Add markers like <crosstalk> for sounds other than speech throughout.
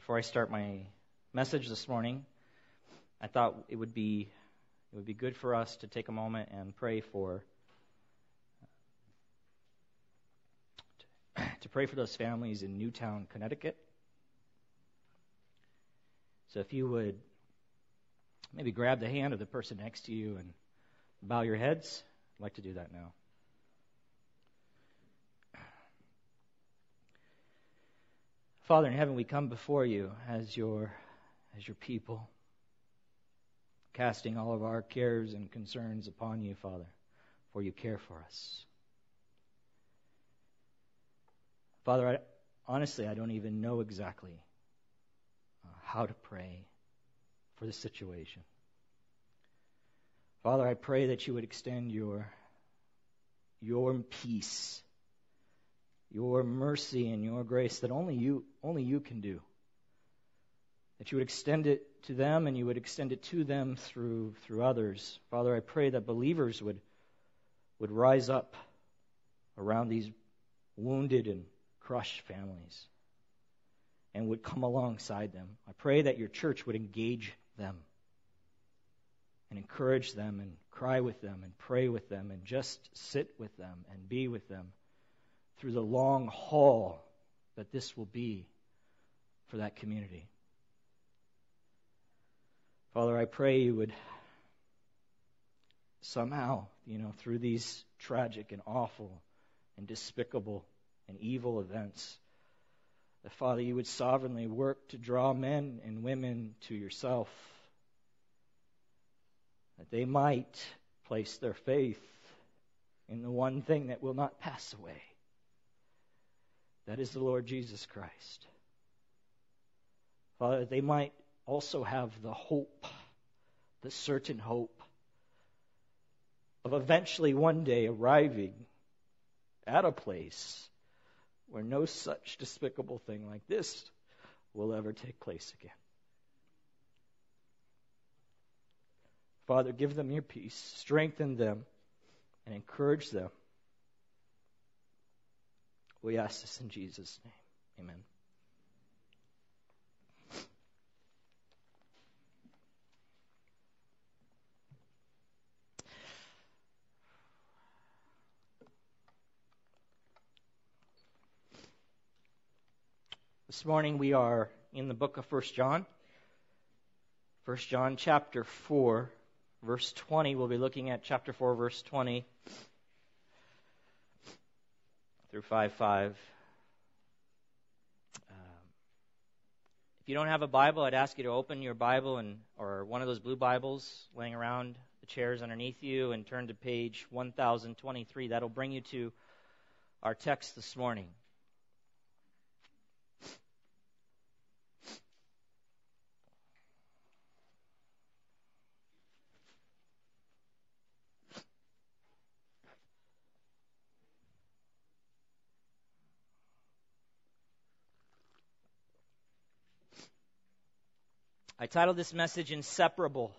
before I start my message this morning, I thought it would be it would be good for us to take a moment and pray for to pray for those families in Newtown, Connecticut. So if you would maybe grab the hand of the person next to you and bow your heads, I'd like to do that now. Father in heaven, we come before you as your as your people, casting all of our cares and concerns upon you, Father, for you care for us. Father, I, honestly, I don't even know exactly uh, how to pray for the situation. Father, I pray that you would extend your, your peace, your mercy, and your grace that only you, only you can do. That you would extend it to them and you would extend it to them through, through others. Father, I pray that believers would, would rise up around these wounded and crushed families and would come alongside them. I pray that your church would engage them and encourage them and cry with them and pray with them and just sit with them and be with them through the long haul that this will be for that community. Father, I pray you would somehow, you know, through these tragic and awful and despicable and evil events. That, Father, you would sovereignly work to draw men and women to yourself. That they might place their faith in the one thing that will not pass away. That is the Lord Jesus Christ. Father, they might also have the hope, the certain hope of eventually one day arriving at a place where no such despicable thing like this will ever take place again. Father, give them your peace, strengthen them, and encourage them. We ask this in Jesus' name. Amen. This morning we are in the book of 1 John. 1 John chapter 4, verse 20. We'll be looking at chapter 4, verse 20 through 5 5. Um, if you don't have a Bible, I'd ask you to open your Bible and or one of those blue Bibles laying around the chairs underneath you and turn to page 1023. That'll bring you to our text this morning. I titled this message Inseparable.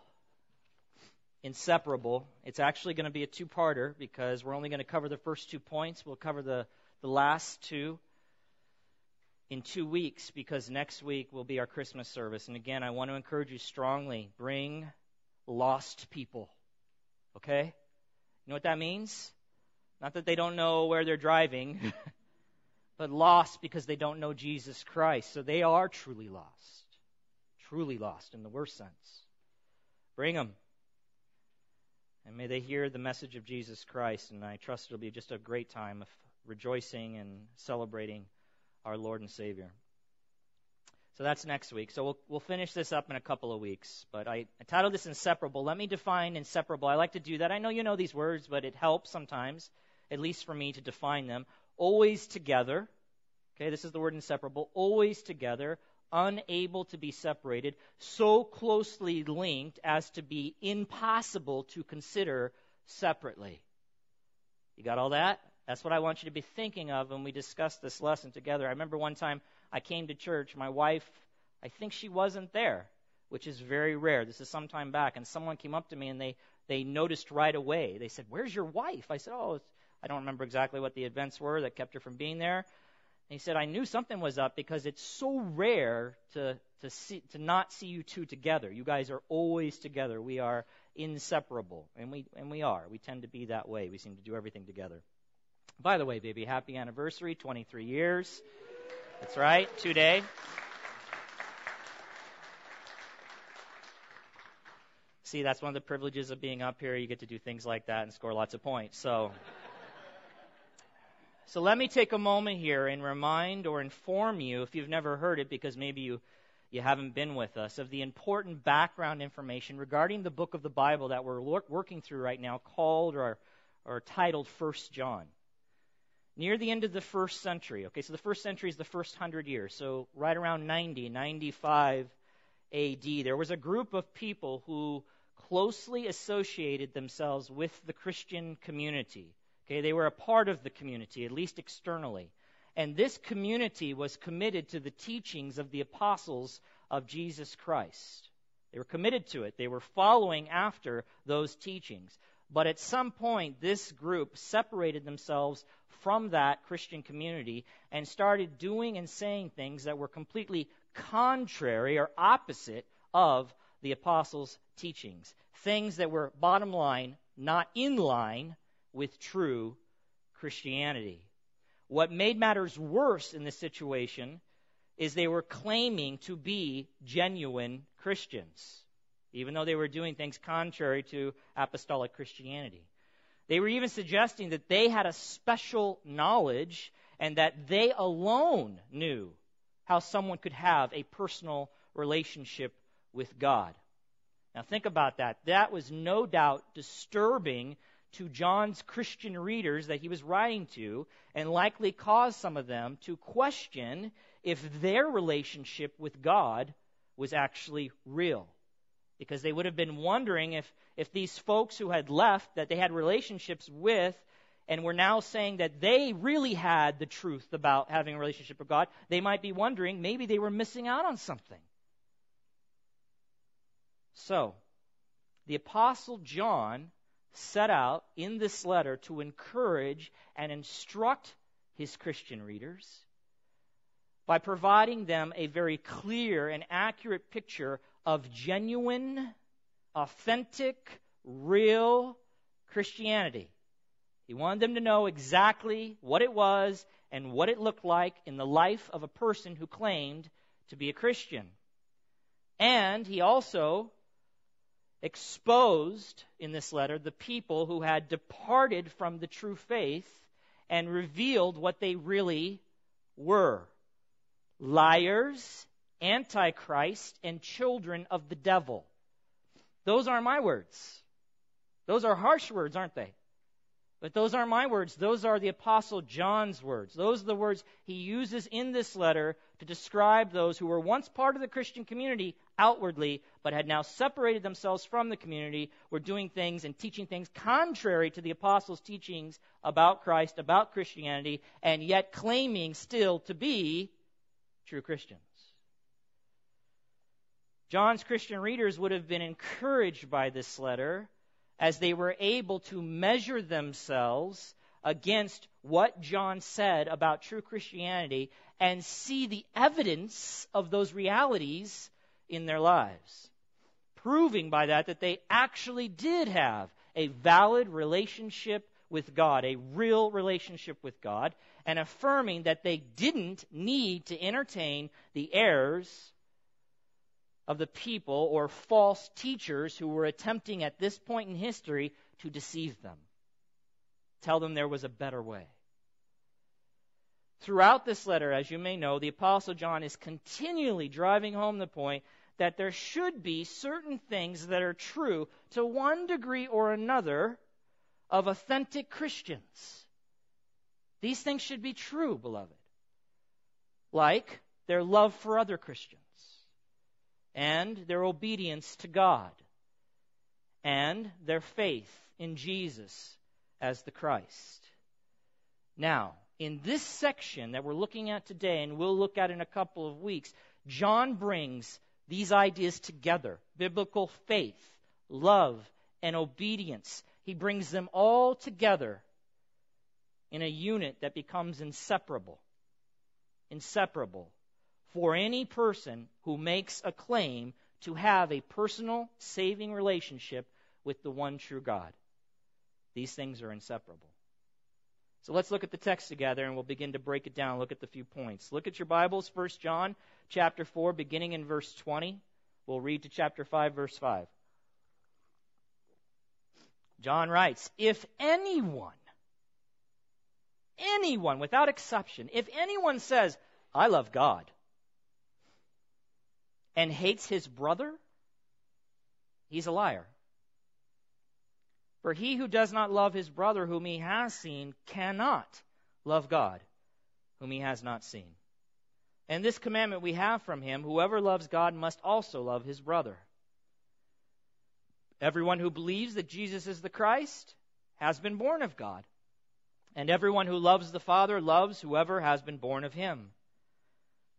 Inseparable. It's actually going to be a two parter because we're only going to cover the first two points. We'll cover the, the last two in two weeks because next week will be our Christmas service. And again, I want to encourage you strongly bring lost people. Okay? You know what that means? Not that they don't know where they're driving, <laughs> but lost because they don't know Jesus Christ. So they are truly lost truly lost in the worst sense. Bring them. And may they hear the message of Jesus Christ. And I trust it'll be just a great time of rejoicing and celebrating our Lord and Savior. So that's next week. So we'll, we'll finish this up in a couple of weeks. But I, I titled this Inseparable. Let me define inseparable. I like to do that. I know you know these words, but it helps sometimes, at least for me, to define them. Always together. Okay, this is the word inseparable. Always together unable to be separated, so closely linked as to be impossible to consider separately. You got all that? That's what I want you to be thinking of when we discuss this lesson together. I remember one time I came to church, my wife, I think she wasn't there, which is very rare. This is some time back, and someone came up to me and they, they noticed right away. They said, Where's your wife? I said, Oh, I don't remember exactly what the events were that kept her from being there. He said, I knew something was up because it's so rare to, to, see, to not see you two together. You guys are always together. We are inseparable. And we, and we are. We tend to be that way. We seem to do everything together. By the way, baby, happy anniversary, 23 years. That's right, today. See, that's one of the privileges of being up here. You get to do things like that and score lots of points. So. So let me take a moment here and remind or inform you, if you've never heard it, because maybe you, you haven't been with us, of the important background information regarding the book of the Bible that we're working through right now, called or, or titled First John. Near the end of the first century, okay, so the first century is the first hundred years, so right around 90, 95 AD, there was a group of people who closely associated themselves with the Christian community. Okay, they were a part of the community, at least externally. And this community was committed to the teachings of the apostles of Jesus Christ. They were committed to it. They were following after those teachings. But at some point, this group separated themselves from that Christian community and started doing and saying things that were completely contrary or opposite of the apostles' teachings. Things that were, bottom line, not in line with true Christianity. What made matters worse in this situation is they were claiming to be genuine Christians, even though they were doing things contrary to apostolic Christianity. They were even suggesting that they had a special knowledge and that they alone knew how someone could have a personal relationship with God. Now, think about that. That was no doubt disturbing to John's Christian readers that he was writing to and likely caused some of them to question if their relationship with God was actually real. Because they would have been wondering if, if these folks who had left that they had relationships with and were now saying that they really had the truth about having a relationship with God, they might be wondering maybe they were missing out on something. So, the Apostle John set out in this letter to encourage and instruct his Christian readers by providing them a very clear and accurate picture of genuine, authentic, real Christianity. He wanted them to know exactly what it was and what it looked like in the life of a person who claimed to be a Christian. And he also exposed in this letter the people who had departed from the true faith and revealed what they really were liars, antichrist, and children of the devil. Those aren't my words. Those are harsh words, aren't they? But those aren't my words. Those are the Apostle John's words. Those are the words he uses in this letter to describe those who were once part of the Christian community outwardly, but had now separated themselves from the community, were doing things and teaching things contrary to the Apostles' teachings about Christ, about Christianity, and yet claiming still to be true Christians. John's Christian readers would have been encouraged by this letter as they were able to measure themselves against what John said about true Christianity and see the evidence of those realities in their lives. Proving by that that they actually did have a valid relationship with God, a real relationship with God, and affirming that they didn't need to entertain the errors of the people or false teachers who were attempting at this point in history to deceive them. Tell them there was a better way. Throughout this letter, as you may know, the Apostle John is continually driving home the point that there should be certain things that are true to one degree or another of authentic Christians. These things should be true, beloved. Like their love for other Christians and their obedience to God and their faith in Jesus as the Christ. Now, in this section that we're looking at today, and we'll look at in a couple of weeks, John brings these ideas together biblical faith, love, and obedience. He brings them all together in a unit that becomes inseparable. inseparable for any person who makes a claim to have a personal saving relationship with the one true God. These things are inseparable. So let's look at the text together and we'll begin to break it down, look at the few points. Look at your Bibles, 1 John chapter 4 beginning in verse 20. We'll read to chapter 5 verse 5. John writes, "If anyone anyone without exception, if anyone says, "I love God," and hates his brother, he's a liar. For he who does not love his brother whom he has seen cannot love God whom he has not seen. And this commandment we have from him whoever loves God must also love his brother. Everyone who believes that Jesus is the Christ has been born of God. And everyone who loves the Father loves whoever has been born of him.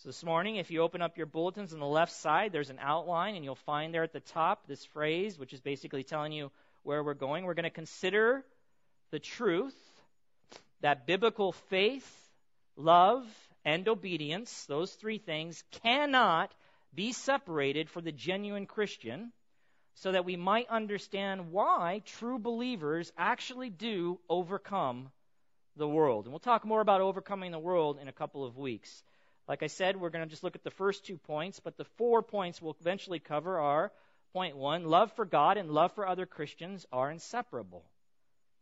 So this morning, if you open up your bulletins on the left side, there's an outline, and you'll find there at the top this phrase, which is basically telling you where we're going. We're going to consider the truth that biblical faith, love, and obedience, those three things, cannot be separated for the genuine Christian, so that we might understand why true believers actually do overcome the world. And we'll talk more about overcoming the world in a couple of weeks. Like I said, we're going to just look at the first two points, but the four points we'll eventually cover are point one, love for God and love for other Christians are inseparable.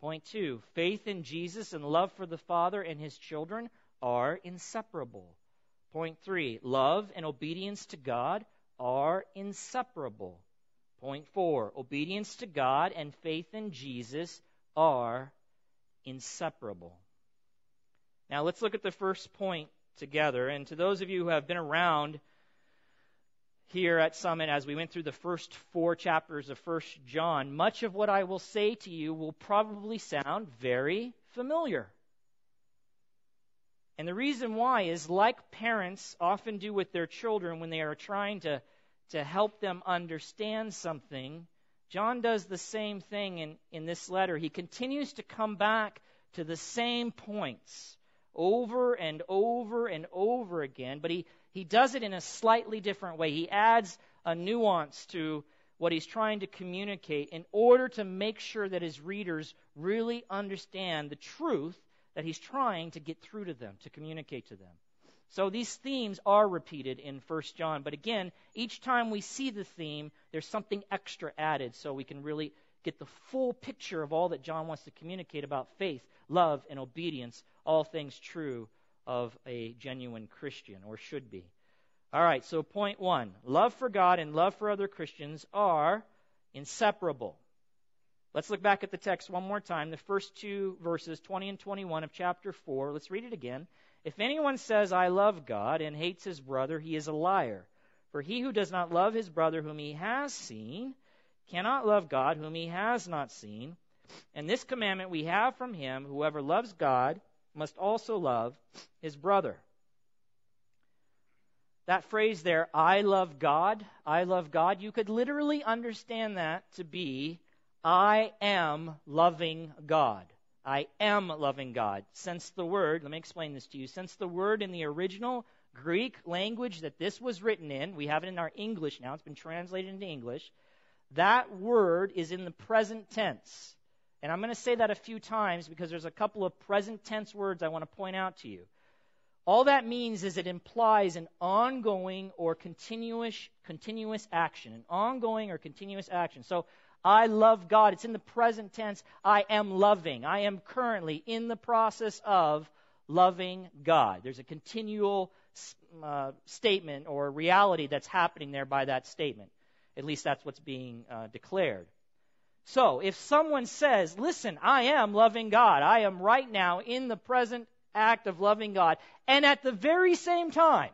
Point two, faith in Jesus and love for the Father and his children are inseparable. Point three, love and obedience to God are inseparable. Point four, obedience to God and faith in Jesus are inseparable. Now let's look at the first point together. And to those of you who have been around here at Summit as we went through the first four chapters of First John, much of what I will say to you will probably sound very familiar. And the reason why is like parents often do with their children when they are trying to, to help them understand something, John does the same thing in, in this letter. He continues to come back to the same points over and over and over again, but he, he does it in a slightly different way. He adds a nuance to what he's trying to communicate in order to make sure that his readers really understand the truth that he's trying to get through to them, to communicate to them. So these themes are repeated in 1 John, but again, each time we see the theme, there's something extra added so we can really get the full picture of all that John wants to communicate about faith, love, and obedience all things true of a genuine Christian, or should be. All right, so point one love for God and love for other Christians are inseparable. Let's look back at the text one more time, the first two verses, 20 and 21 of chapter 4. Let's read it again. If anyone says, I love God, and hates his brother, he is a liar. For he who does not love his brother whom he has seen cannot love God whom he has not seen. And this commandment we have from him whoever loves God must also love his brother. That phrase there, I love God, I love God, you could literally understand that to be, I am loving God. I am loving God. Since the word, let me explain this to you, since the word in the original Greek language that this was written in, we have it in our English now, it's been translated into English, that word is in the present tense. And I'm going to say that a few times because there's a couple of present tense words I want to point out to you. All that means is it implies an ongoing or continuous continuous action, an ongoing or continuous action. So I love God. It's in the present tense. I am loving. I am currently in the process of loving God. There's a continual uh, statement or reality that's happening there by that statement. At least that's what's being uh, declared. So, if someone says, listen, I am loving God, I am right now in the present act of loving God. And at the very same time,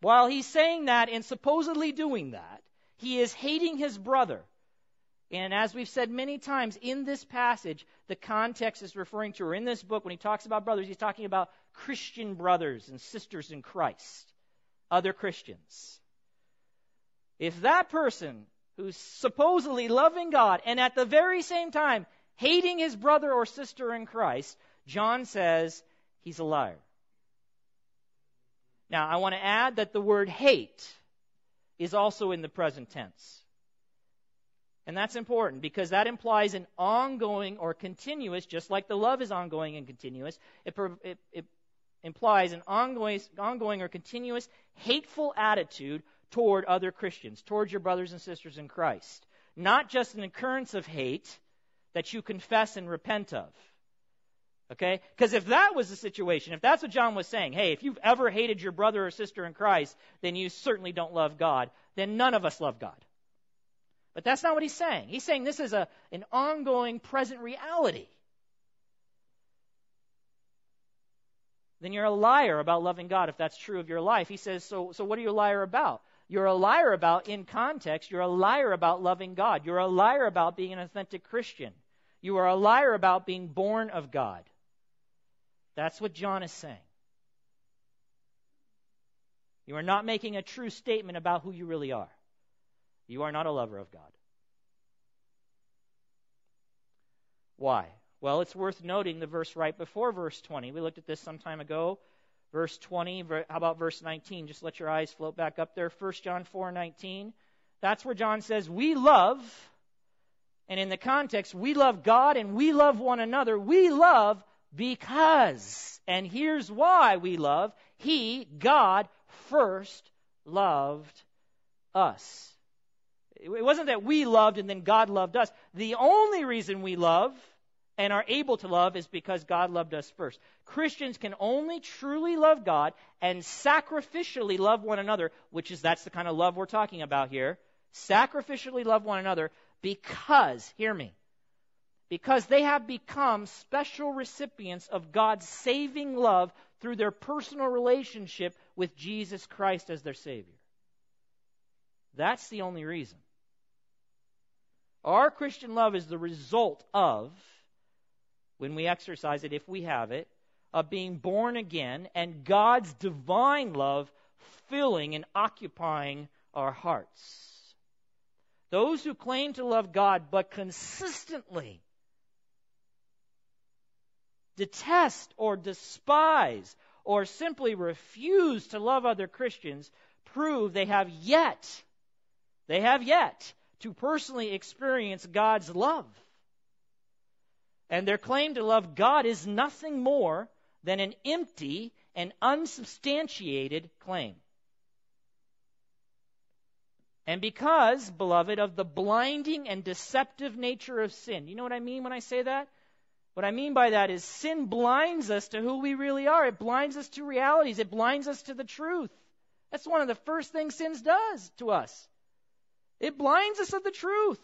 while he's saying that and supposedly doing that, he is hating his brother. And as we've said many times in this passage, the context is referring to, or in this book, when he talks about brothers, he's talking about Christian brothers and sisters in Christ, other Christians. If that person who's supposedly loving God and at the very same time hating his brother or sister in Christ, John says he's a liar. Now, I want to add that the word hate is also in the present tense. And that's important because that implies an ongoing or continuous, just like the love is ongoing and continuous, it, it, it implies an ongoing, ongoing or continuous hateful attitude toward other Christians, towards your brothers and sisters in Christ. Not just an occurrence of hate that you confess and repent of. Okay? Because if that was the situation, if that's what John was saying, hey, if you've ever hated your brother or sister in Christ, then you certainly don't love God, then none of us love God. But that's not what he's saying. He's saying this is a, an ongoing present reality. Then you're a liar about loving God if that's true of your life. He says, so, so what are you a liar about? You're a liar about, in context, you're a liar about loving God. You're a liar about being an authentic Christian. You are a liar about being born of God. That's what John is saying. You are not making a true statement about who you really are. You are not a lover of God. Why? Well, it's worth noting the verse right before verse 20. We looked at this some time ago verse 20. How about verse 19? Just let your eyes float back up there. 1 John 4 19. That's where John says, We love, and in the context, we love God and we love one another. We love because, and here's why we love He, God, first loved us. It wasn't that we loved and then God loved us. The only reason we love and are able to love is because God loved us first. Christians can only truly love God and sacrificially love one another, which is that's the kind of love we're talking about here. Sacrificially love one another because, hear me, because they have become special recipients of God's saving love through their personal relationship with Jesus Christ as their Savior. That's the only reason. Our Christian love is the result of when we exercise it, if we have it, of being born again and God's divine love filling and occupying our hearts. Those who claim to love God but consistently detest or despise or simply refuse to love other Christians prove they have yet, they have yet to personally experience God's love. And their claim to love God is nothing more than an empty and unsubstantiated claim. And because, beloved, of the blinding and deceptive nature of sin, you know what I mean when I say that? What I mean by that is sin blinds us to who we really are. It blinds us to realities. It blinds us to the truth. That's one of the first things sin does to us. It blinds us of the truth.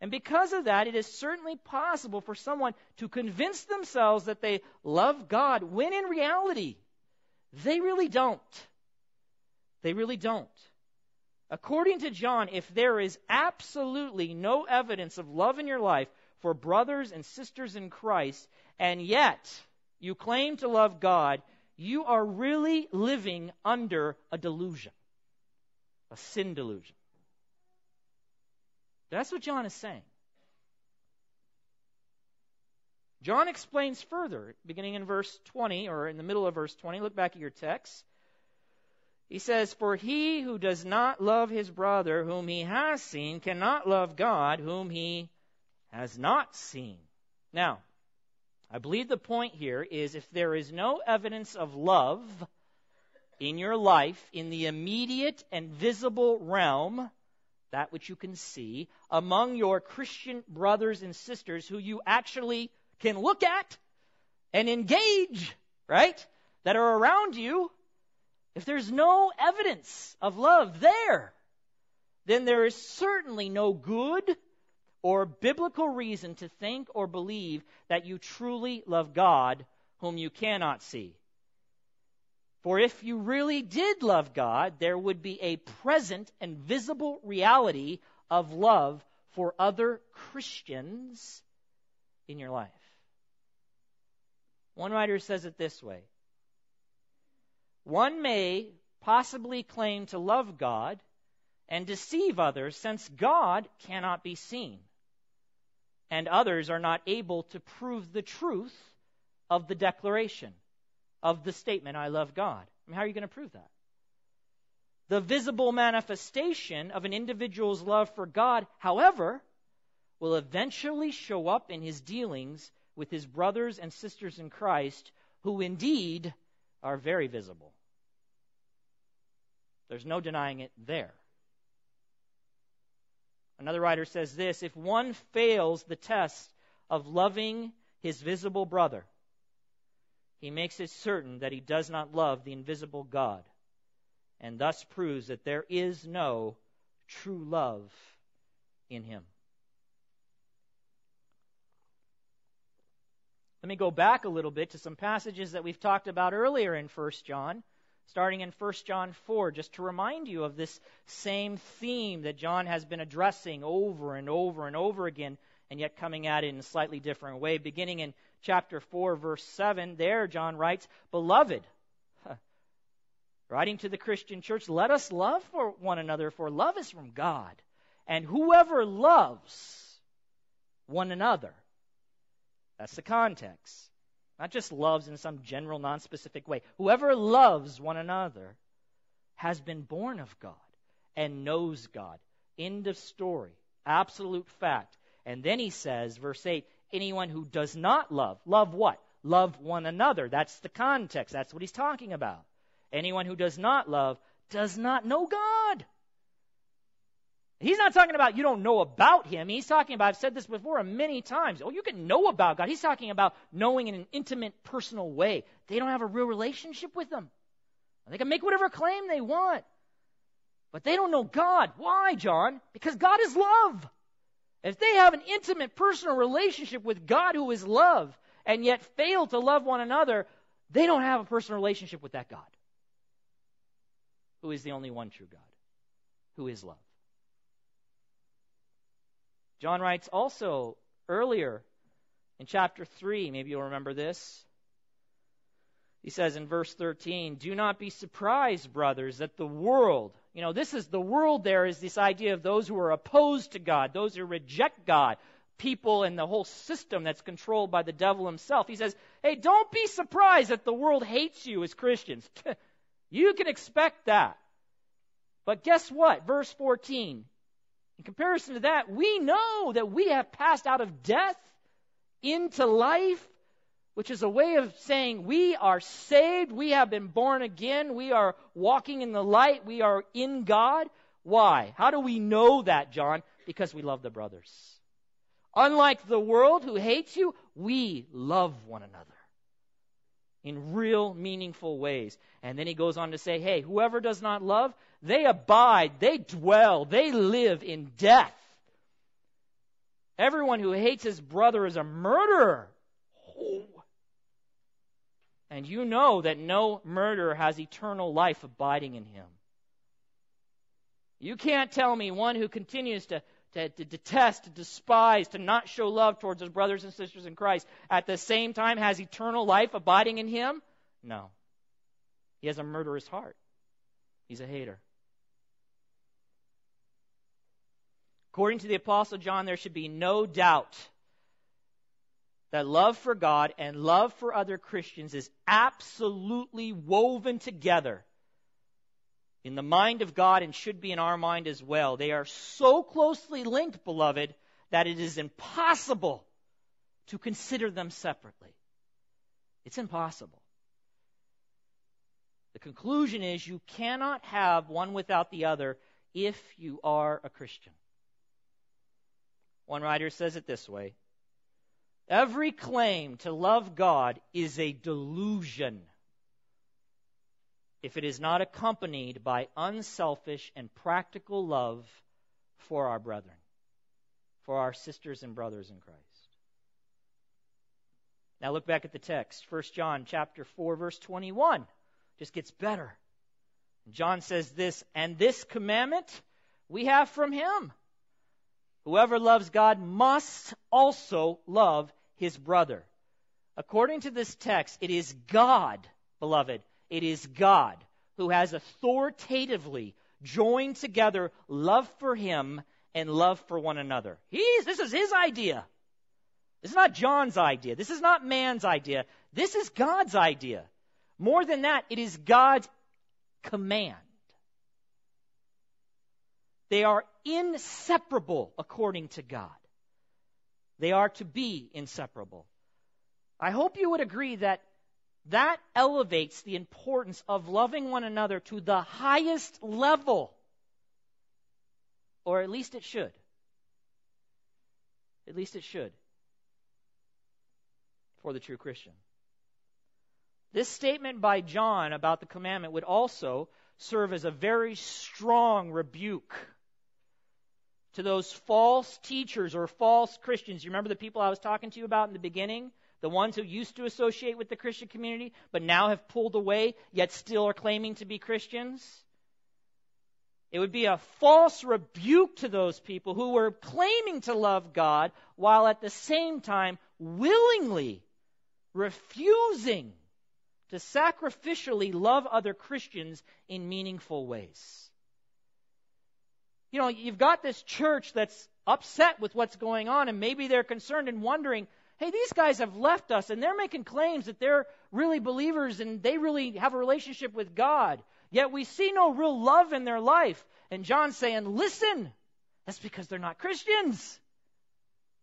And because of that, it is certainly possible for someone to convince themselves that they love God when in reality, they really don't. They really don't. According to John, if there is absolutely no evidence of love in your life for brothers and sisters in Christ, and yet you claim to love God, you are really living under a delusion, a sin delusion. That's what John is saying. John explains further, beginning in verse 20, or in the middle of verse 20. Look back at your text. He says, For he who does not love his brother whom he has seen cannot love God whom he has not seen. Now, I believe the point here is if there is no evidence of love in your life in the immediate and visible realm, that which you can see, among your Christian brothers and sisters who you actually can look at and engage, right? That are around you. If there's no evidence of love there, then there is certainly no good or biblical reason to think or believe that you truly love God, whom you cannot see. For if you really did love God, there would be a present and visible reality of love for other Christians in your life. One writer says it this way One may possibly claim to love God and deceive others since God cannot be seen, and others are not able to prove the truth of the declaration of the statement, I love God. I mean, how are you going to prove that? The visible manifestation of an individual's love for God, however, will eventually show up in his dealings with his brothers and sisters in Christ, who indeed are very visible. There's no denying it there. Another writer says this if one fails the test of loving his visible brother, he makes it certain that he does not love the invisible God, and thus proves that there is no true love in him. Let me go back a little bit to some passages that we've talked about earlier in 1 John, starting in 1 John 4, just to remind you of this same theme that John has been addressing over and over and over again, and yet coming at it in a slightly different way. Beginning in chapter 4, verse 7, there John writes, Beloved, writing to the Christian church, let us love for one another, for love is from God. And whoever loves one another, that's the context. Not just loves in some general, non-specific way. Whoever loves one another has been born of God and knows God. End of story. Absolute fact. And then he says, verse 8, anyone who does not love. Love what? Love one another. That's the context. That's what he's talking about. Anyone who does not love does not know God. He's not talking about you don't know about him. He's talking about, I've said this before many times. Oh, you can know about God. He's talking about knowing in an intimate, personal way. They don't have a real relationship with him. They can make whatever claim they want. But they don't know God. Why, John? Because God is love. If they have an intimate personal relationship with God who is love and yet fail to love one another, they don't have a personal relationship with that God who is the only one true God, who is love. John writes also earlier in chapter 3, maybe you'll remember this. He says in verse 13, Do not be surprised, brothers, that the world, you know, this is the world there is this idea of those who are opposed to God, those who reject God, people and the whole system that's controlled by the devil himself. He says, Hey, don't be surprised that the world hates you as Christians. <laughs> you can expect that. But guess what? Verse 14. In comparison to that, we know that we have passed out of death into life which is a way of saying we are saved, we have been born again, we are walking in the light, we are in God. Why? How do we know that, John? Because we love the brothers. Unlike the world who hates you, we love one another in real, meaningful ways. And then he goes on to say, hey, whoever does not love, they abide, they dwell, they live in death. Everyone who hates his brother is a murderer. Oh. And you know that no murderer has eternal life abiding in him. You can't tell me one who continues to, to, to, detest, to despise, to not show love towards his brothers and sisters in Christ, at the same time has eternal life abiding in him? No. He has a murderous heart. He's a hater. According to the Apostle John, there should be no doubt that love for God and love for other Christians is absolutely woven together in the mind of God and should be in our mind as well. They are so closely linked, beloved, that it is impossible to consider them separately. It's impossible. The conclusion is you cannot have one without the other if you are a Christian. One writer says it this way Every claim to love God is a delusion if it is not accompanied by unselfish and practical love for our brethren. for our sisters and brothers in Christ. Now look back at the text. 1 John chapter 4 verse 21 just gets better. John says this, and this commandment we have from him. Whoever loves God must also love his brother. According to this text, it is God, beloved, it is God who has authoritatively joined together love for him and love for one another. He's, this is his idea. This is not John's idea. This is not man's idea. This is God's idea. More than that, it is God's command. They are inseparable according to God. They are to be inseparable. I hope you would agree that that elevates the importance of loving one another to the highest level. Or at least it should. At least it should. For the true Christian. This statement by John about the commandment would also serve as a very strong rebuke to those false teachers or false Christians. You remember the people I was talking to you about in the beginning? The ones who used to associate with the Christian community, but now have pulled away, yet still are claiming to be Christians? It would be a false rebuke to those people who were claiming to love God while at the same time willingly refusing to sacrificially love other Christians in meaningful ways. You know, you've got this church that's upset with what's going on, and maybe they're concerned and wondering, hey, these guys have left us, and they're making claims that they're really believers and they really have a relationship with God. Yet we see no real love in their life. And John's saying, listen, that's because they're not Christians.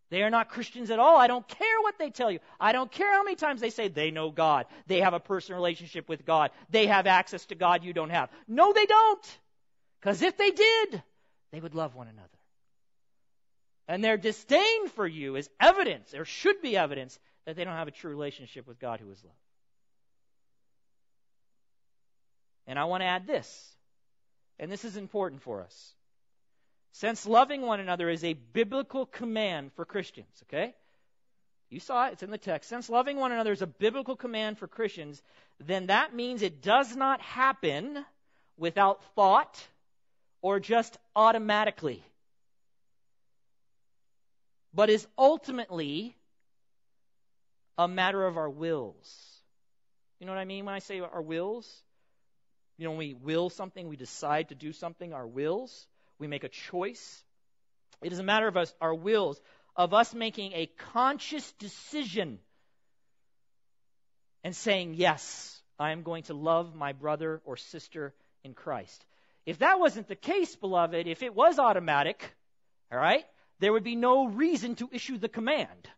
They are not Christians at all. I don't care what they tell you. I don't care how many times they say they know God. They have a personal relationship with God. They have access to God you don't have. No, they don't. Because if they did, they would love one another. And their disdain for you is evidence, or should be evidence, that they don't have a true relationship with God who is love. And I want to add this, and this is important for us. Since loving one another is a biblical command for Christians, okay? You saw it, it's in the text. Since loving one another is a biblical command for Christians, then that means it does not happen without thought or just automatically, but is ultimately a matter of our wills. You know what I mean when I say our wills? You know, when we will something, we decide to do something, our wills. We make a choice. It is a matter of us, our wills, of us making a conscious decision and saying, Yes, I am going to love my brother or sister in Christ. If that wasn't the case, beloved, if it was automatic, all right, there would be no reason to issue the command.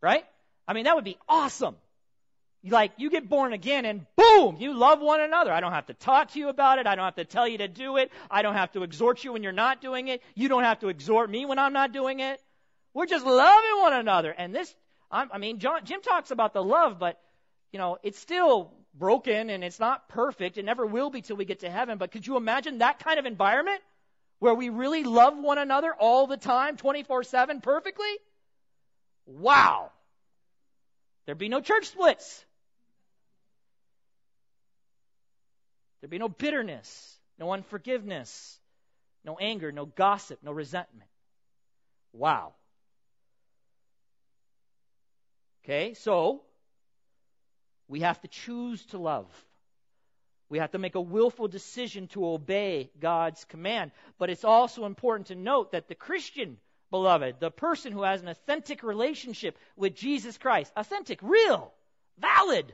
Right? I mean, that would be awesome like you get born again and boom, you love one another. I don't have to talk to you about it. I don't have to tell you to do it. I don't have to exhort you when you're not doing it. You don't have to exhort me when I'm not doing it. We're just loving one another. And this, I mean, John, Jim talks about the love, but you know, it's still broken and it's not perfect. It never will be till we get to heaven. But could you imagine that kind of environment where we really love one another all the time, 24/7, perfectly? Wow. There'd be no church splits. There'd be no bitterness, no unforgiveness, no anger, no gossip, no resentment. Wow. Okay, so we have to choose to love. We have to make a willful decision to obey God's command. But it's also important to note that the Christian, beloved, the person who has an authentic relationship with Jesus Christ, authentic, real, valid,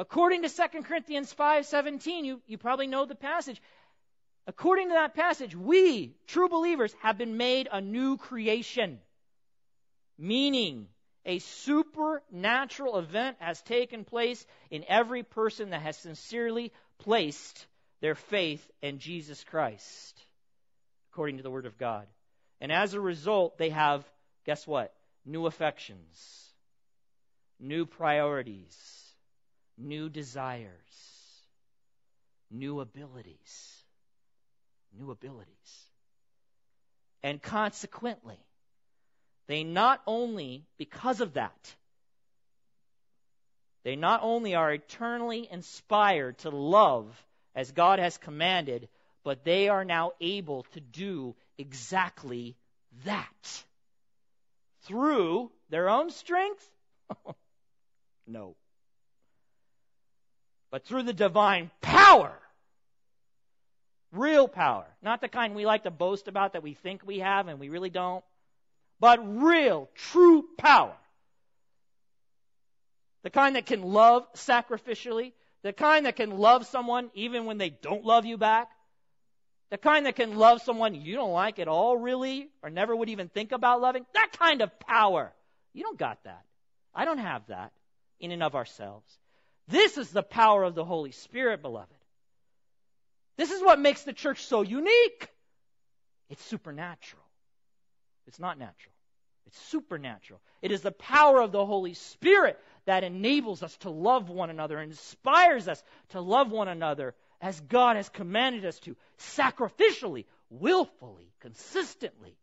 According to 2 Corinthians 5:17, you, you probably know the passage. According to that passage, we, true believers, have been made a new creation. Meaning, a supernatural event has taken place in every person that has sincerely placed their faith in Jesus Christ, according to the Word of God. And as a result, they have, guess what? New affections, new priorities new desires, new abilities. New abilities. And consequently, they not only, because of that, they not only are eternally inspired to love as God has commanded, but they are now able to do exactly that. Through their own strength? <laughs> no. But through the divine power. Real power. Not the kind we like to boast about that we think we have and we really don't. But real, true power. The kind that can love sacrificially. The kind that can love someone even when they don't love you back. The kind that can love someone you don't like at all, really, or never would even think about loving. That kind of power. You don't got that. I don't have that in and of ourselves. This is the power of the Holy Spirit, beloved. This is what makes the church so unique. It's supernatural. It's not natural. It's supernatural. It is the power of the Holy Spirit that enables us to love one another, inspires us to love one another as God has commanded us to, sacrificially, willfully, consistently.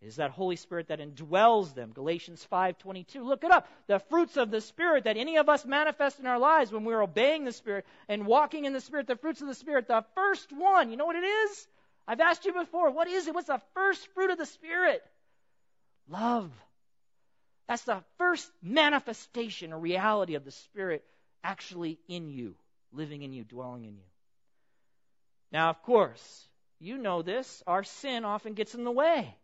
It is that Holy Spirit that indwells them. Galatians 5:22. Look it up. The fruits of the Spirit that any of us manifest in our lives when we're obeying the Spirit and walking in the Spirit, the fruits of the Spirit, the first one, you know what it is? I've asked you before, what is it? What's the first fruit of the Spirit? Love. That's the first manifestation or reality of the Spirit actually in you, living in you, dwelling in you. Now, of course, you know this, our sin often gets in the way.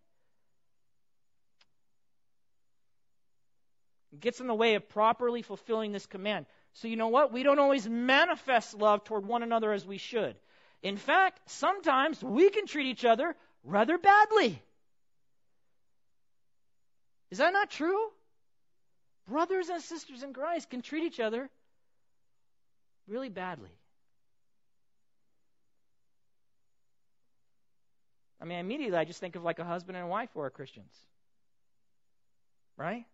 It gets in the way of properly fulfilling this command. So, you know what? We don't always manifest love toward one another as we should. In fact, sometimes we can treat each other rather badly. Is that not true? Brothers and sisters in Christ can treat each other really badly. I mean, immediately I just think of like a husband and a wife who are Christians. Right?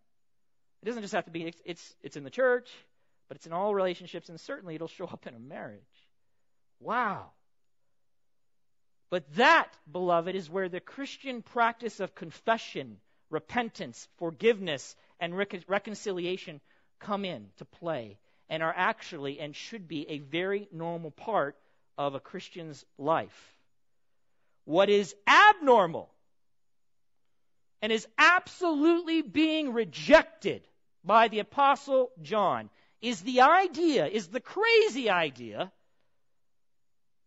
It doesn't just have to be, it's, it's, it's in the church, but it's in all relationships, and certainly it'll show up in a marriage. Wow. But that, beloved, is where the Christian practice of confession, repentance, forgiveness, and rec- reconciliation come in to play and are actually and should be a very normal part of a Christian's life. What is abnormal and is absolutely being rejected by the Apostle John is the idea, is the crazy idea,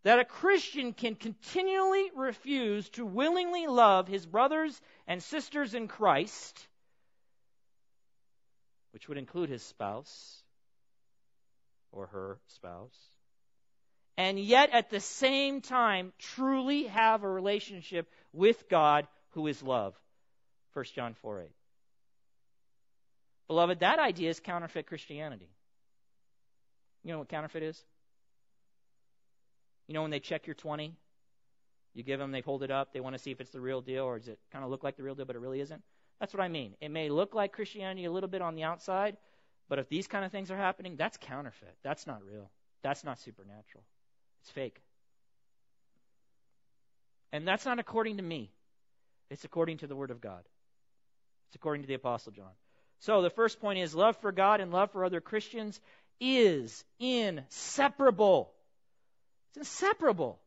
that a Christian can continually refuse to willingly love his brothers and sisters in Christ, which would include his spouse, or her spouse, and yet at the same time truly have a relationship with God who is love. 1 John 4 8. Beloved, that idea is counterfeit Christianity. You know what counterfeit is? You know when they check your 20? You give them, they hold it up, they want to see if it's the real deal, or does it kind of look like the real deal, but it really isn't? That's what I mean. It may look like Christianity a little bit on the outside, but if these kind of things are happening, that's counterfeit. That's not real. That's not supernatural. It's fake. And that's not according to me. It's according to the Word of God. It's according to the Apostle John. So the first point is love for God and love for other Christians is inseparable. It's inseparable.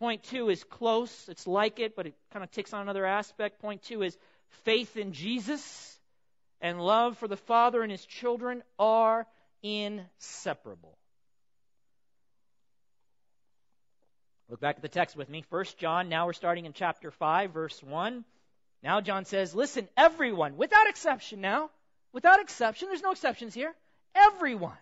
Point two is close. It's like it, but it kind of takes on another aspect. Point two is faith in Jesus and love for the Father and His children are inseparable. Look back at the text with me. First John, now we're starting in chapter 5, verse 1. Now John says, Listen, everyone, without exception now, without exception, there's no exceptions here. Everyone,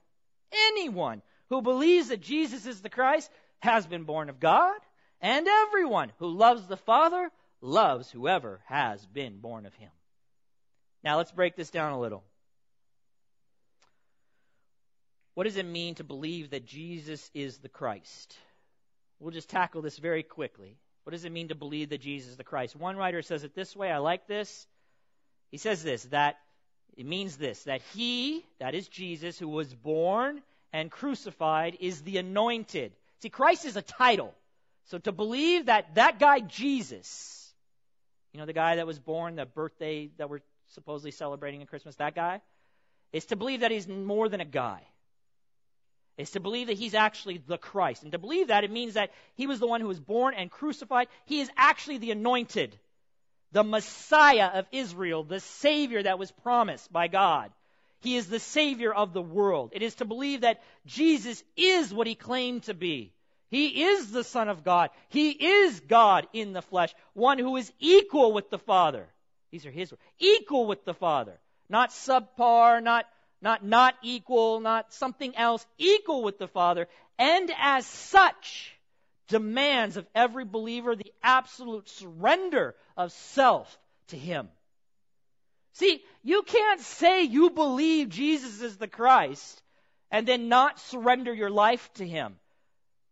anyone who believes that Jesus is the Christ has been born of God, and everyone who loves the Father loves whoever has been born of him. Now let's break this down a little. What does it mean to believe that Jesus is the Christ? We'll just tackle this very quickly. What does it mean to believe that Jesus is the Christ? One writer says it this way. I like this. He says this that it means this that he, that is Jesus, who was born and crucified, is the anointed. See, Christ is a title. So to believe that that guy Jesus, you know, the guy that was born, the birthday that we're supposedly celebrating at Christmas, that guy, is to believe that he's more than a guy. Is to believe that he's actually the Christ. And to believe that, it means that he was the one who was born and crucified. He is actually the anointed, the Messiah of Israel, the Savior that was promised by God. He is the Savior of the world. It is to believe that Jesus is what he claimed to be. He is the Son of God. He is God in the flesh, one who is equal with the Father. These are his words. Equal with the Father. Not subpar, not, not not equal, not something else. Equal with the Father. And as such, demands of every believer the absolute surrender of self to Him. See, you can't say you believe Jesus is the Christ and then not surrender your life to Him.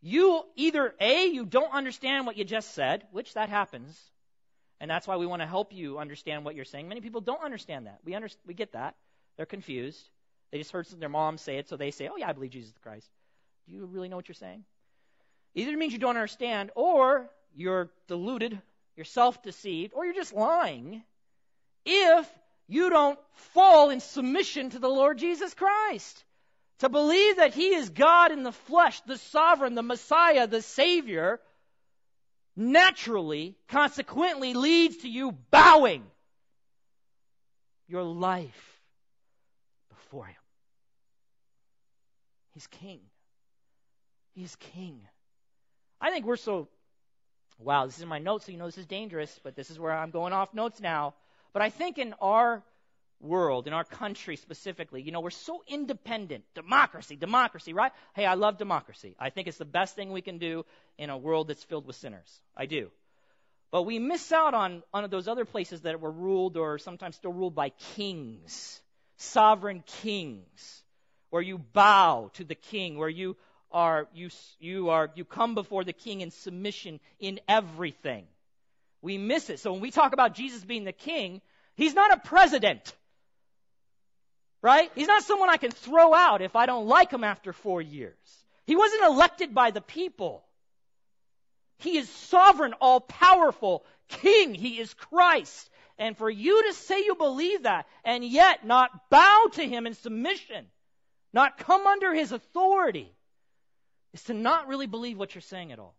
You either A, you don't understand what you just said, which that happens, and that's why we want to help you understand what you're saying. Many people don't understand that. We, under, we get that. They're confused. They just heard their mom say it, so they say, oh, yeah, I believe Jesus is the Christ. Do you really know what you're saying? Either it means you don't understand, or you're deluded, you're self deceived, or you're just lying if you don't fall in submission to the Lord Jesus Christ. To believe that He is God in the flesh, the sovereign, the Messiah, the Savior, naturally, consequently leads to you bowing your life before Him. He's King. He's King. I think we're so, wow, this is in my notes, so you know this is dangerous, but this is where I'm going off notes now. But I think in our world, in our country specifically, you know, we're so independent. Democracy, democracy, right? Hey, I love democracy. I think it's the best thing we can do in a world that's filled with sinners. I do. But we miss out on, on those other places that were ruled or sometimes still ruled by kings, sovereign kings, where you bow to the king, where you are, you, you are, you come before the king in submission in everything. We miss it. So when we talk about Jesus being the king, he's not a president. Right? He's not someone I can throw out if I don't like him after four years. He wasn't elected by the people. He is sovereign, all powerful king. He is Christ. And for you to say you believe that and yet not bow to him in submission, not come under his authority, is to not really believe what you're saying at all.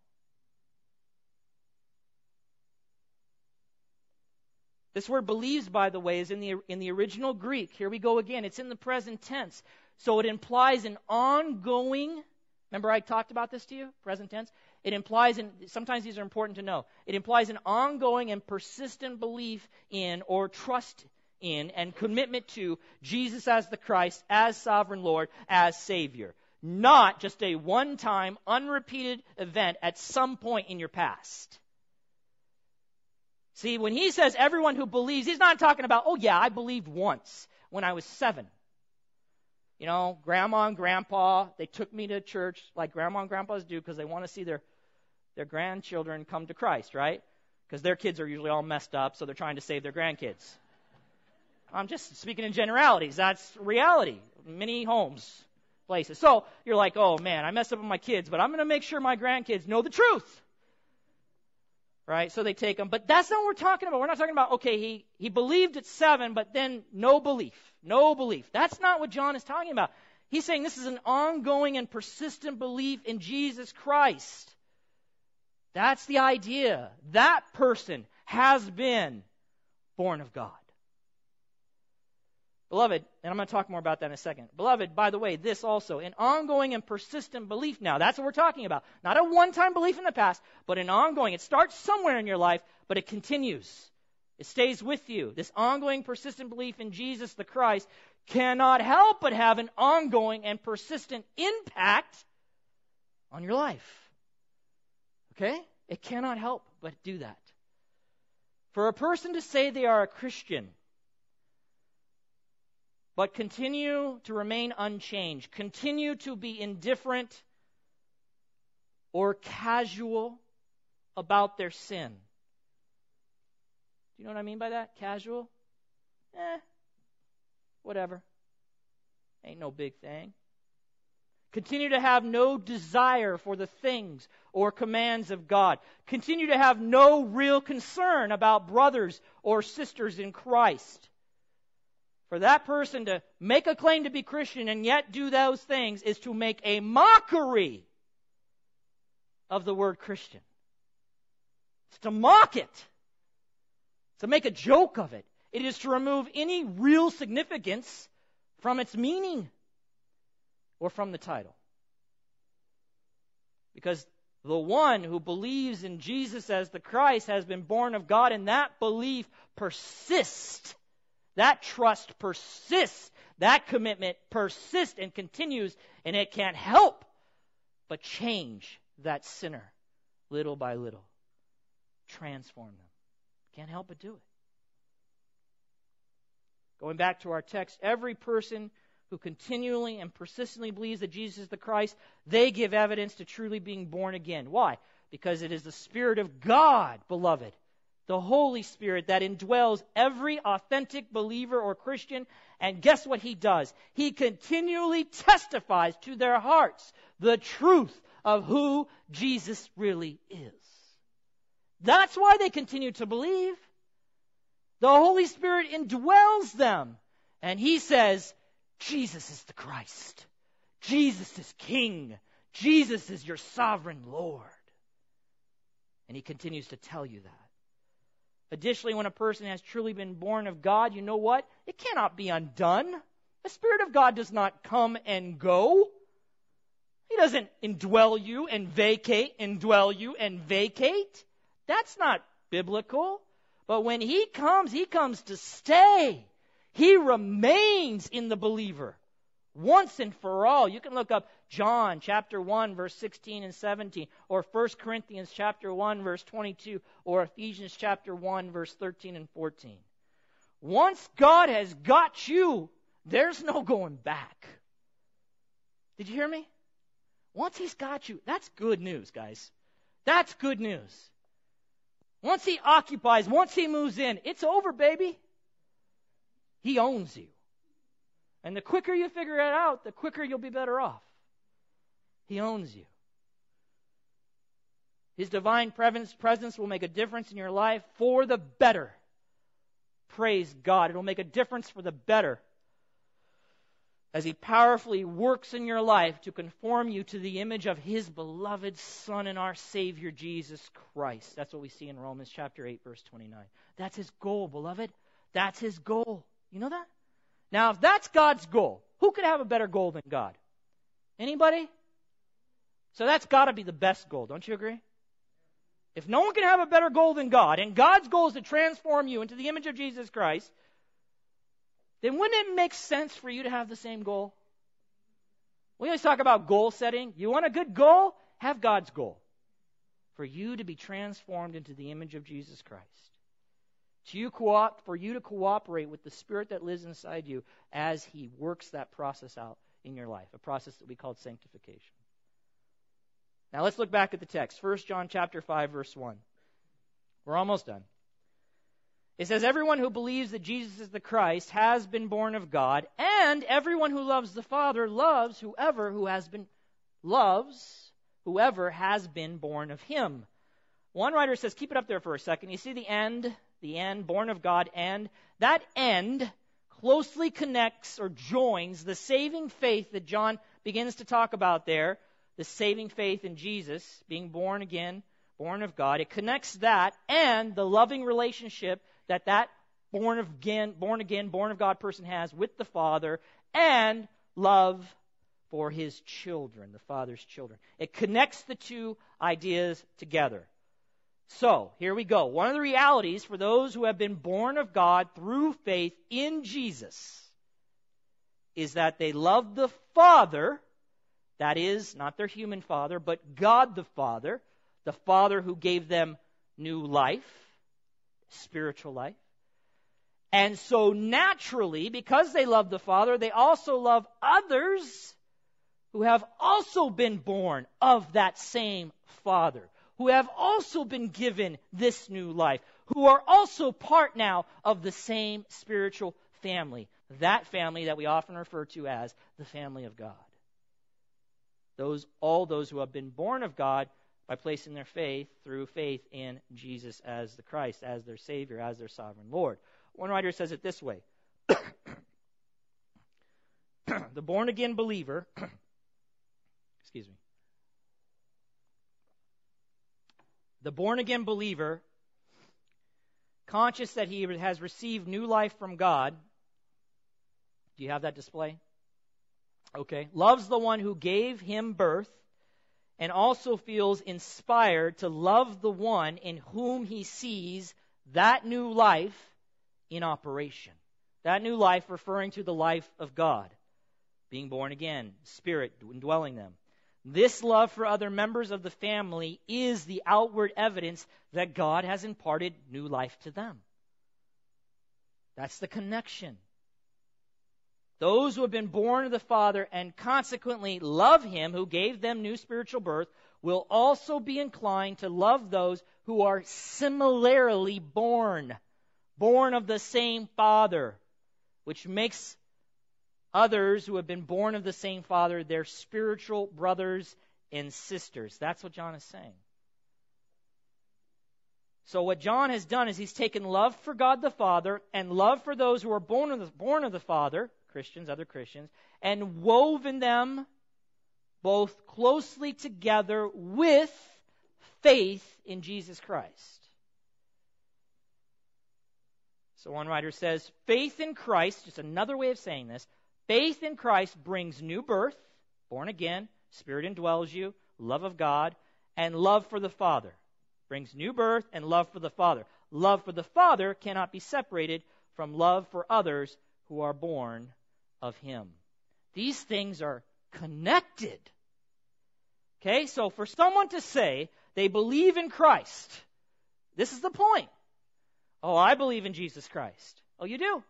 This word believes, by the way, is in the, in the original Greek. Here we go again. It's in the present tense. So it implies an ongoing, remember I talked about this to you, present tense? It implies, and sometimes these are important to know, it implies an ongoing and persistent belief in or trust in and commitment to Jesus as the Christ, as sovereign Lord, as Savior. Not just a one time, unrepeated event at some point in your past. See, when he says everyone who believes, he's not talking about, oh yeah, I believed once when I was seven. You know, grandma and grandpa, they took me to church like grandma and grandpas do because they want to see their, their grandchildren come to Christ, right? Because their kids are usually all messed up, so they're trying to save their grandkids. I'm just speaking in generalities. That's reality. Many homes, places. So you're like, oh man, I messed up with my kids, but I'm going to make sure my grandkids know the truth right? So they take them. But that's not what we're talking about. We're not talking about, okay, he, he believed at seven, but then no belief. No belief. That's not what John is talking about. He's saying this is an ongoing and persistent belief in Jesus Christ. That's the idea. That person has been born of God. Beloved, and I'm going to talk more about that in a second. Beloved, by the way, this also, an ongoing and persistent belief now. That's what we're talking about. Not a one time belief in the past, but an ongoing. It starts somewhere in your life, but it continues. It stays with you. This ongoing, persistent belief in Jesus the Christ cannot help but have an ongoing and persistent impact on your life. Okay? It cannot help but do that. For a person to say they are a Christian, but continue to remain unchanged, continue to be indifferent or casual about their sin. Do you know what I mean by that? Casual? Eh, whatever. Ain't no big thing. Continue to have no desire for the things or commands of God. Continue to have no real concern about brothers or sisters in Christ. For that person to make a claim to be Christian and yet do those things is to make a mockery of the word Christian. It's to mock it. to make a joke of it. It is to remove any real significance from its meaning or from the title. Because the one who believes in Jesus as the Christ has been born of God, and that belief persists. That trust persists. That commitment persists and continues, and it can't help but change that sinner little by little, transform them. Can't help but do it. Going back to our text, every person who continually and persistently believes that Jesus is the Christ, they give evidence to truly being born again. Why? Because it is the Spirit of God, beloved, the Holy Spirit that indwells every authentic believer or Christian. And guess what He does? He continually testifies to their hearts the truth of who Jesus really is. That's why they continue to believe. The Holy Spirit indwells them. And He says, Jesus is the Christ. Jesus is King. Jesus is your sovereign Lord. And he continues to tell you that. Additionally, when a person has truly been born of God, you know what? It cannot be undone. The Spirit of God does not come and go. He doesn't indwell you and vacate, indwell you and vacate. That's not biblical. But when He comes, He comes to stay. He remains in the believer once and for all. You can look up John chapter 1 verse 16 and 17 or 1 Corinthians chapter 1 verse 22 or Ephesians chapter 1 verse 13 and 14. Once God has got you, there's no going back. Did you hear me? Once he's got you, that's good news, guys. That's good news. Once he occupies, once he moves in, it's over, baby. He owns you. And the quicker you figure it out, the quicker you'll be better off. He owns you. His divine presence will make a difference in your life for the better. Praise God. It'll make a difference for the better as He powerfully works in your life to conform you to the image of His beloved Son and our Savior, Jesus Christ. That's what we see in Romans chapter 8, verse 29. That's His goal, beloved. That's His goal. You know that? Now, if that's God's goal, who could have a better goal than God? Anybody? So that's got to be the best goal, don't you agree? If no one can have a better goal than God, and God's goal is to transform you into the image of Jesus Christ, then wouldn't it make sense for you to have the same goal? We always talk about goal setting. You want a good goal? Have God's goal. For you to be transformed into the image of Jesus Christ to you co- for you to cooperate with the Spirit that lives inside you as He works that process out in your life, a process that we call sanctification. Now let's look back at the text. 1 John chapter 5 verse 1. We're almost done. It says everyone who believes that Jesus is the Christ has been born of God, and everyone who loves the Father loves whoever who has been loves whoever has been born of him. One writer says, keep it up there for a second. You see the end the end, born of God, and that end closely connects or joins the saving faith that John begins to talk about there, the saving faith in Jesus, being born again, born of God. It connects that and the loving relationship that that born again, born again, born of God person has with the Father, and love for his children, the Father's children. It connects the two ideas together. So, here we go. One of the realities for those who have been born of God through faith in Jesus is that they love the Father, that is, not their human Father, but God the Father, the Father who gave them new life, spiritual life. And so naturally, because they love the Father, they also love others who have also been born of that same Father who have also been given this new life, who are also part now of the same spiritual family, that family that we often refer to as the family of God. Those all those who have been born of God by placing their faith through faith in Jesus as the Christ, as their Savior, as their sovereign Lord. One writer says it this way <coughs> The born again believer, <coughs> excuse me, the born again believer, conscious that he has received new life from God, do you have that display? Okay. Loves the one who gave him birth and also feels inspired to love the one in whom he sees that new life in operation. That new life referring to the life of God, being born again, Spirit indwelling them. This love for other members of the family is the outward evidence that God has imparted new life to them. That's the connection. Those who have been born of the Father and consequently love Him who gave them new spiritual birth will also be inclined to love those who are similarly born, born of the same Father, which makes others who have been born of the same Father their spiritual brothers and sisters. That's what John is saying. So what John has done is he's taken love for God the Father and love for those who are born of the, born of the Father Christians, other Christians, and woven them both closely together with faith in Jesus Christ. So one writer says, faith in Christ, just another way of saying this, faith in Christ brings new birth, born again, Spirit indwells you, love of God, and love for the Father. Brings new birth and love for the Father. Love for the Father cannot be separated from love for others who are born of Him. These things are connected. Okay, so for someone to say they believe in Christ, this is the point. Oh, I believe in Jesus Christ. Oh, you do?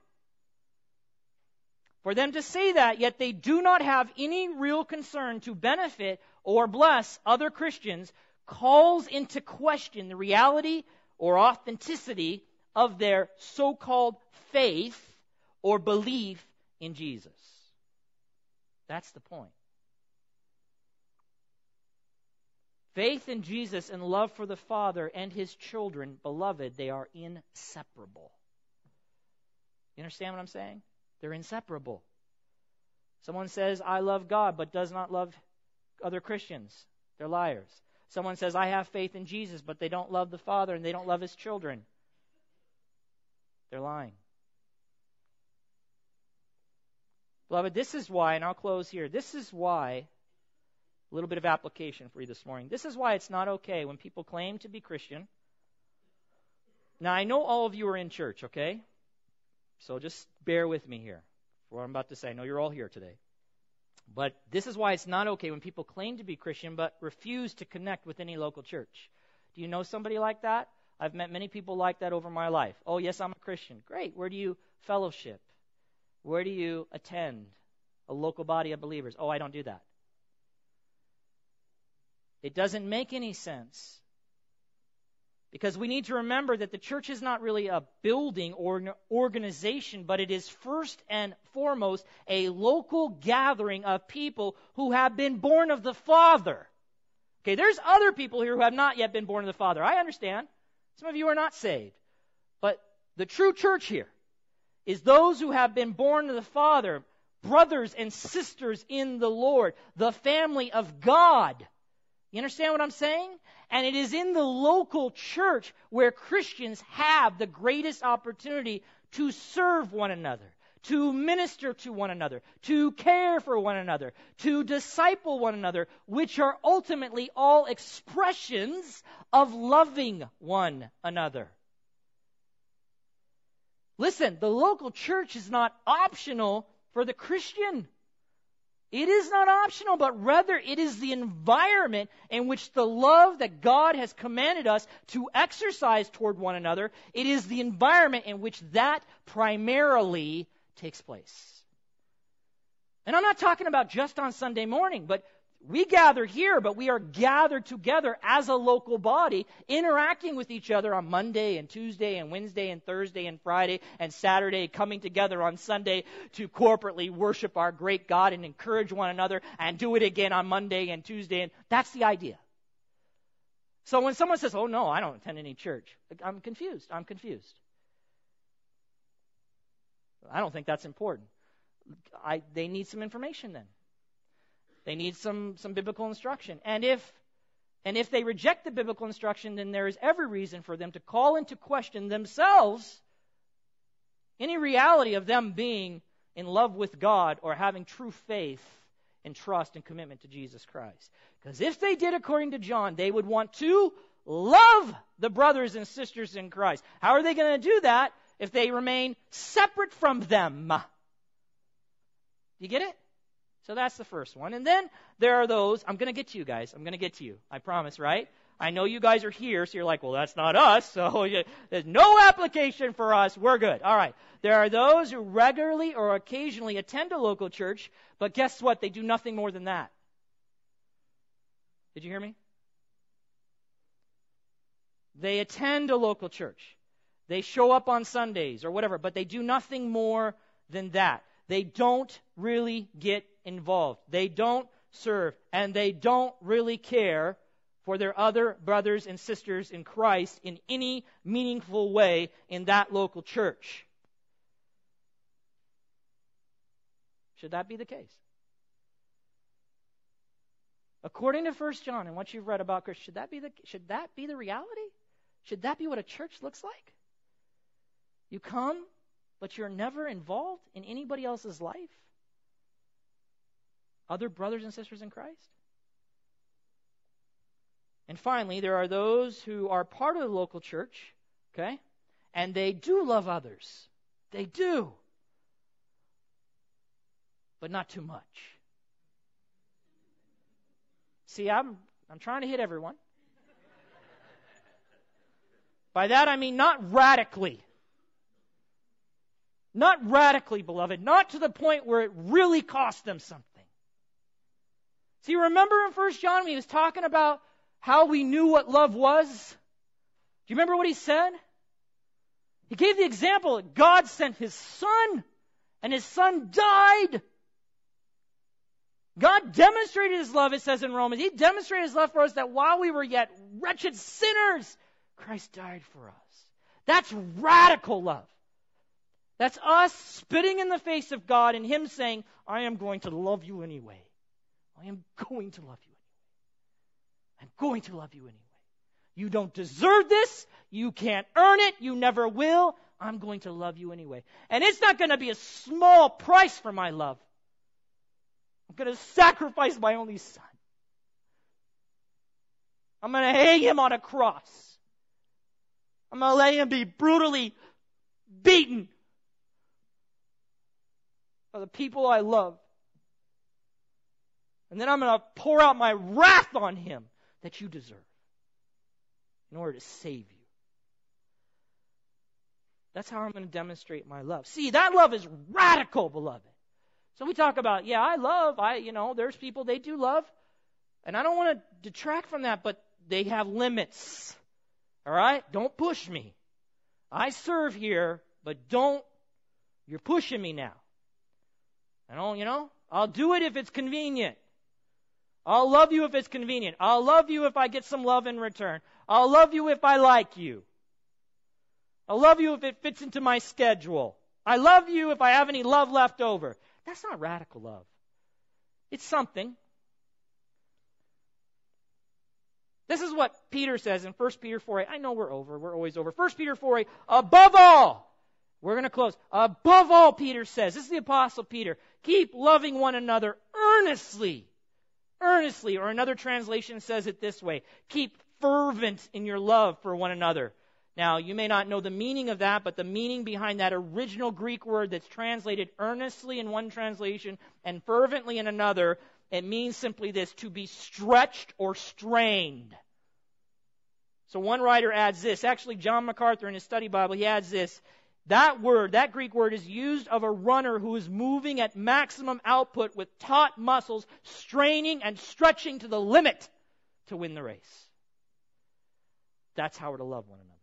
For them to say that, yet they do not have any real concern to benefit or bless other Christians, calls into question the reality or authenticity of their so called faith or belief in Jesus. That's the point. Faith in Jesus and love for the Father and His children, beloved, they are inseparable. You understand what I'm saying? They're inseparable. Someone says, I love God, but does not love other Christians. They're liars. Someone says, I have faith in Jesus, but they don't love the Father and they don't love His children. They're lying. Beloved, this is why, and I'll close here, this is why, a little bit of application for you this morning. This is why it's not okay when people claim to be Christian. Now, I know all of you are in church, okay? So just bear with me here for what I'm about to say. I know you're all here today. But this is why it's not okay when people claim to be Christian but refuse to connect with any local church. Do you know somebody like that? I've met many people like that over my life. Oh, yes, I'm a Christian. Great. Where do you fellowship? Where do you attend a local body of believers? Oh, I don't do that. It doesn't make any sense. Because we need to remember that the church is not really a building or an organization, but it is first and foremost a local gathering of people who have been born of the Father. Okay, there's other people here who have not yet been born of the Father. I understand. Some of you are not saved. But the true church here is those who have been born to the Father, brothers and sisters in the Lord, the family of God. You understand what I'm saying? And it is in the local church where Christians have the greatest opportunity to serve one another, to minister to one another, to care for one another, to disciple one another, which are ultimately all expressions of loving one another. Listen, the local church is not optional for the Christian. It is not optional, but rather it is the environment in which the love that God has commanded us to exercise toward one another, it is the environment in which that primarily takes place. And I'm not talking about just on Sunday morning, but we gather here, but we are gathered together as a local body, interacting with each other on Monday and Tuesday and Wednesday and Thursday and Friday and Saturday, coming together on Sunday to corporately worship our great God and encourage one another and do it again on Monday and Tuesday. And that's the idea. So when someone says, Oh, no, I don't attend any church, I'm confused. I'm confused. I don't think that's important. I, they need some information then. They need some, some biblical instruction. And if, and if they reject the biblical instruction, then there is every reason for them to call into question themselves any reality of them being in love with God or having true faith and trust and commitment to Jesus Christ. Because if they did according to John, they would want to love the brothers and sisters in Christ. How are they going to do that if they remain separate from them? Do you get it? So that's the first one. And then there are those, I'm going to get to you guys. I'm going to get to you. I promise, right? I know you guys are here, so you're like, well, that's not us. <laughs> So there's no application for us. We're good. All right. There are those who regularly or occasionally attend a local church, but guess what? They do nothing more than that. Did you hear me? They attend a local church. They show up on Sundays or whatever, but they do nothing more than that. They don't really get involved. They don't serve, and they don't really care for their other brothers and sisters in Christ in any meaningful way in that local church. Should that be the case? According to 1 John and what you've read about Christ, should that be the should that be the reality? Should that be what a church looks like? You come, but you're never involved in anybody else's life? other brothers and sisters in Christ? And finally, there are those who are part of the local church, okay? And they do love others. They do. But not too much. See, I'm I'm trying to hit everyone. By that I mean not radically. Not radically, beloved. Not to the point where it really cost them something. See, remember in 1 John when he was talking about how we knew what love was? Do you remember what he said? He gave the example that God sent his son, and his son died. God demonstrated his love, it says in Romans. He demonstrated his love for us that while we were yet wretched sinners, Christ died for us. That's radical love. That's us spitting in the face of God and Him saying, I am going to love you anyway. I am going to love you anyway. I'm going to love you anyway. You don't deserve this. You can't earn it. You never will. I'm going to love you anyway. And it's not going to be a small price for my love. I'm going to sacrifice my only son. I'm going to hang him on a cross. I'm going to let him be brutally beaten the people I love. And then I'm going to pour out my wrath on him that you deserve in order to save you. That's how I'm going to demonstrate my love. See, that love is radical, beloved. So we talk about, yeah, I love, I, you know, there's people they do love. And I don't want to detract from that, but they have limits. All right? Don't push me. I serve here, but don't, you're pushing me now. I don't, you know, I'll do it if it's convenient. I'll love you if it's convenient. I'll love you if I get some love in return. I'll love you if I like you. I'll love you if it fits into my schedule. I love you if I have any love left over. That's not radical love. It's something. This is what Peter says in 1 Peter 4 8. I know we're over. We're always over. 1 Peter 4 8. Above all, we're going to close. Above all, Peter says, this is the Apostle Peter, keep loving one another earnestly earnestly, or another translation says it this way keep fervent in your love for one another. Now, you may not know the meaning of that, but the meaning behind that original Greek word that's translated earnestly in one translation and fervently in another, it means simply this to be stretched or strained. So one writer adds this. Actually, John MacArthur in his study Bible, he adds this That word, that Greek word, is used of a runner who is moving at maximum output with taut muscles, straining and stretching to the limit to win the race. That's how we're to love one another.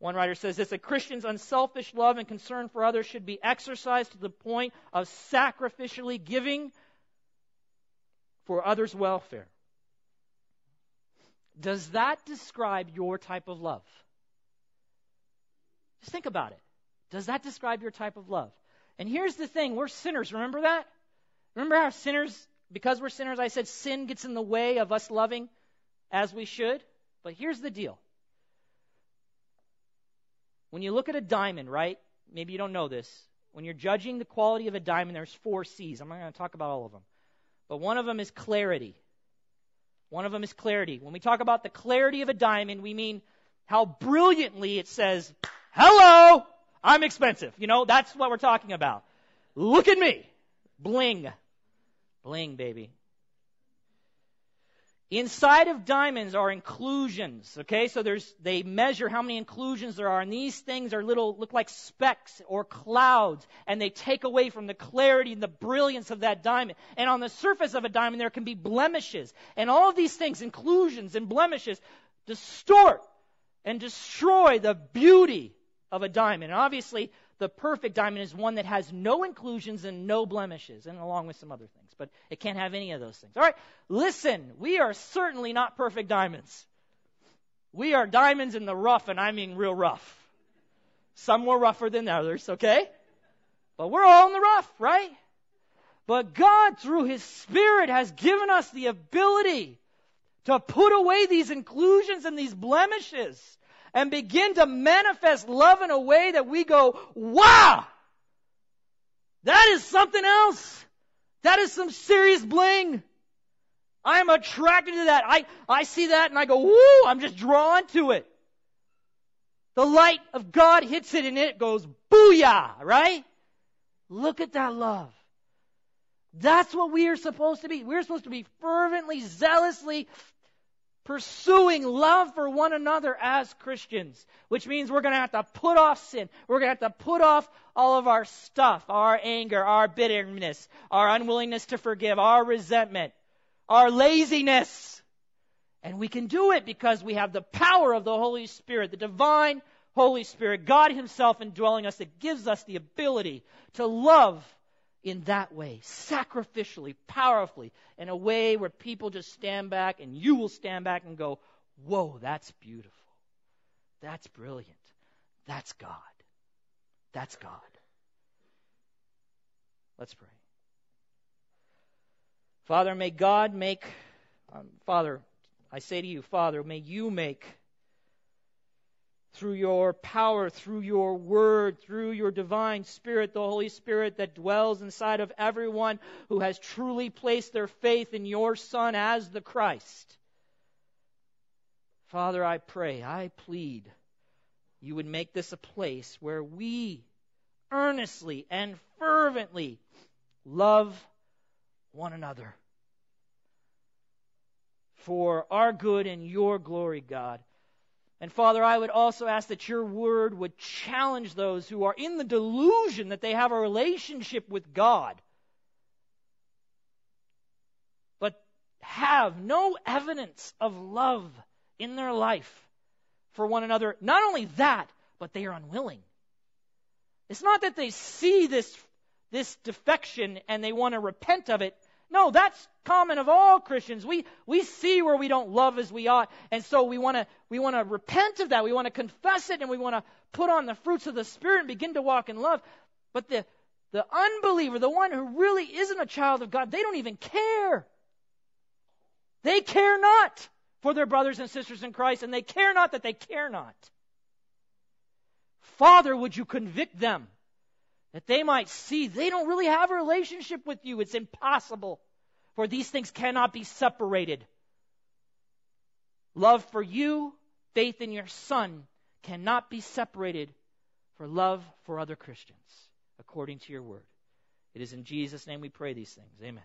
One writer says this a Christian's unselfish love and concern for others should be exercised to the point of sacrificially giving for others' welfare. Does that describe your type of love? Just think about it. Does that describe your type of love? And here's the thing we're sinners. Remember that? Remember how sinners, because we're sinners, I said sin gets in the way of us loving as we should? But here's the deal when you look at a diamond, right? Maybe you don't know this. When you're judging the quality of a diamond, there's four C's. I'm not going to talk about all of them. But one of them is clarity. One of them is clarity. When we talk about the clarity of a diamond, we mean how brilliantly it says, hello, I'm expensive. You know, that's what we're talking about. Look at me. Bling. Bling, baby. Inside of diamonds are inclusions, okay? So there's, they measure how many inclusions there are, and these things are little, look like specks or clouds, and they take away from the clarity and the brilliance of that diamond. And on the surface of a diamond, there can be blemishes. And all of these things, inclusions and blemishes, distort and destroy the beauty of a diamond. And obviously, the perfect diamond is one that has no inclusions and no blemishes, and along with some other things but it can't have any of those things. All right, listen, we are certainly not perfect diamonds. We are diamonds in the rough, and I mean real rough. Some more rougher than others, okay? But we're all in the rough, right? But God, through His Spirit, has given us the ability to put away these inclusions and these blemishes and begin to manifest love in a way that we go, wow! That is something else. That is some serious bling. I am attracted to that. I, I see that and I go, woo, I'm just drawn to it. The light of God hits it and it goes booyah, right? Look at that love. That's what we are supposed to be. We're supposed to be fervently, zealously pursuing love for one another as Christians, which means we're going to have to put off sin. We're going to have to put off all of our stuff, our anger, our bitterness, our unwillingness to forgive, our resentment, our laziness. And we can do it because we have the power of the Holy Spirit, the divine Holy Spirit, God Himself indwelling us that gives us the ability to love in that way, sacrificially, powerfully, in a way where people just stand back and you will stand back and go, Whoa, that's beautiful. That's brilliant. That's God. That's God. Let's pray. Father, may God make, um, Father, I say to you, Father, may you make through your power, through your word, through your divine spirit, the Holy Spirit that dwells inside of everyone who has truly placed their faith in your Son as the Christ. Father, I pray, I plead, you would make this a place where we earnestly and fervently love one another for our good and your glory, God. And Father, I would also ask that your word would challenge those who are in the delusion that they have a relationship with God, but have no evidence of love in their life for one another. Not only that, but they are unwilling. It's not that they see this, this defection and they want to repent of it. No, that's common of all Christians. We, we see where we don't love as we ought, and so we want to we want to repent of that. We want to confess it, and we want to put on the fruits of the Spirit and begin to walk in love. But the the unbeliever, the one who really isn't a child of God, they don't even care. They care not for their brothers and sisters in Christ, and they care not that they care not. Father, would you convict them that they might see they don't really have a relationship with you. It's impossible, for these things cannot be separated. Love for you, faith in your Son, cannot be separated for love for other Christians, according to your word. It is in Jesus' name we pray these things. Amen.